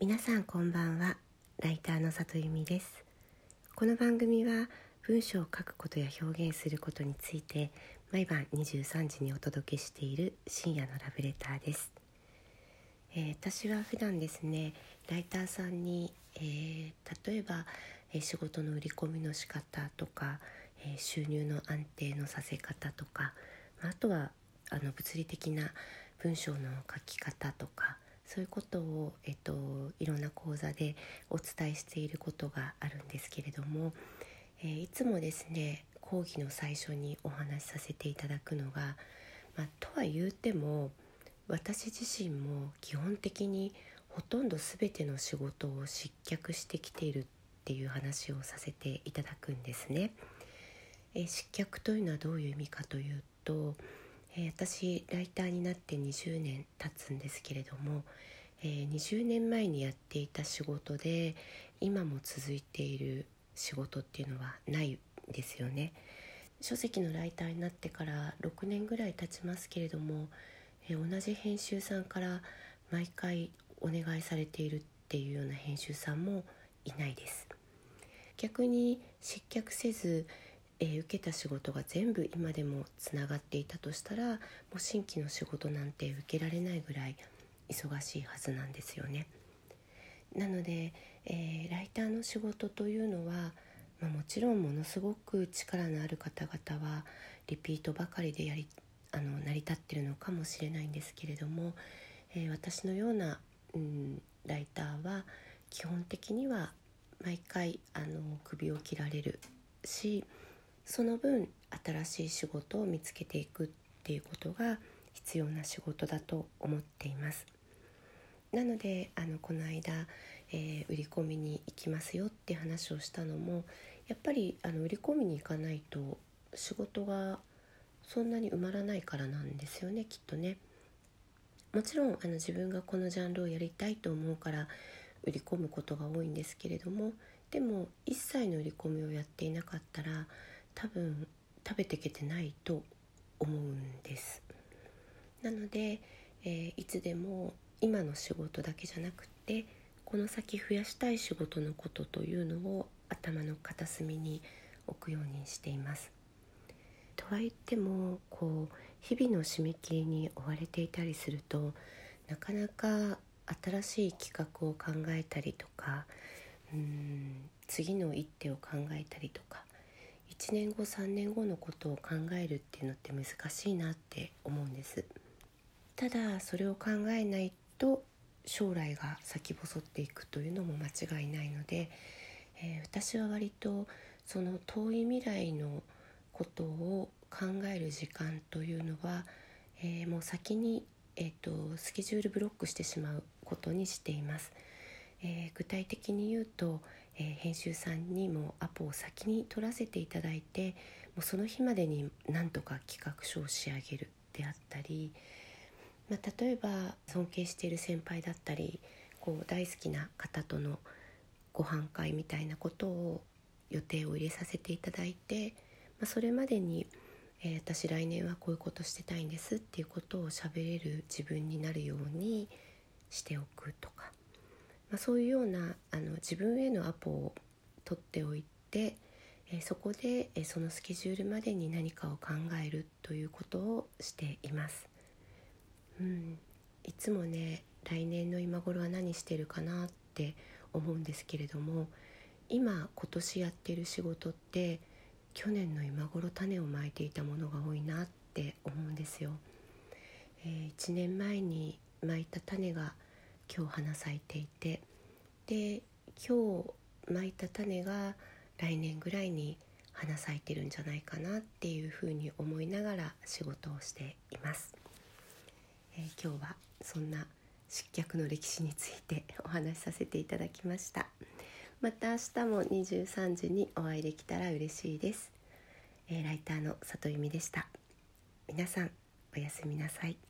皆さんこんばんは。ライターの里由美です。この番組は文章を書くことや表現することについて毎晩23時にお届けしている深夜のラブレターです、えー、私は普段ですねライターさんに、えー、例えば、えー、仕事の売り込みの仕方とか、え収入の安定のさせ方とかまあとはあの物理的な文章の書き方とかそういうことを、えっと、いろんな講座でお伝えしていることがあるんですけれども、えー、いつもですね講義の最初にお話しさせていただくのが、まあ、とは言うても私自身も基本的にほとんど全ての仕事を失脚してきているっていう話をさせていただくんですね。え、失脚というのはどういう意味かというとえー、私ライターになって20年経つんですけれども、えー、20年前にやっていた仕事で今も続いている仕事っていうのはないですよね。書籍のライターになってから6年ぐらい経ちますけれども、えー、同じ編集さんから毎回お願いされているっていうような編集さんもいないです。逆に失脚せずえー、受けた仕事が全部今でもつながっていたとしたらもう新規の仕事なんて受けられないぐらい忙しいはずなんですよね。なので、えー、ライターの仕事というのは、まあ、もちろんものすごく力のある方々はリピートばかりでやりあの成り立ってるのかもしれないんですけれども、えー、私のような、うん、ライターは基本的には毎回あの首を切られるしその分新しい仕事を見つけていくっていうことが必要な仕事だと思っていますなのであのこの間、えー、売り込みに行きますよって話をしたのもやっぱりあの売り込みに行かないと仕事がそんなに埋まらないからなんですよねきっとね。もちろんあの自分がこのジャンルをやりたいと思うから売り込むことが多いんですけれどもでも一切の売り込みをやっていなかったら多分食べていけてないと思うんです。なので、えー、いつでも今の仕事だけじゃなくってこの先増やしたい仕事のことというのを頭の片隅に置くようにしています。とは言ってもこう日々の締め切りに追われていたりするとなかなか新しい企画を考えたりとかうん次の一手を考えたりとか1年後3年後のことを考えるっていうのって難しいなって思うんですただそれを考えないと将来が先細っていくというのも間違いないので、えー、私は割とその遠い未来のことを考える時間というのは、えー、もう先に、えーと、スケジュールブロックしてしまうことにしています。えー、具体的に言うと、えー、編集さんにもアポを先に取らせていただいてもうその日までになんとか企画書を仕上げるであったり、まあ、例えば尊敬している先輩だったりこう大好きな方とのご飯会みたいなことを予定を入れさせていただいて、まあ、それまでに、えー、私来年はこういうことしてたいんですっていうことを喋れる自分になるようにしておくとか。まあ、そういうようなあの自分へのアポを取っておいて、え、そこで、え、そのスケジュールまでに何かを考えるということをしています。うん、いつもね来年の今頃は何してるかなって思うんですけれども今今年やってる仕事って去年の今頃種をまいていたものが多いなって思うんですよ。えー、1年前にまいた種が今日花咲いていて。で今日まいた種が来年ぐらいに花咲いてるんじゃないかなっていうふうに思いながら仕事をしています、えー、今日はそんな失脚の歴史についてお話しさせていただきました。また明日も23時にお会いできたら嬉しいです、えー、ライターの里由美でした。皆さんおやすみなさい。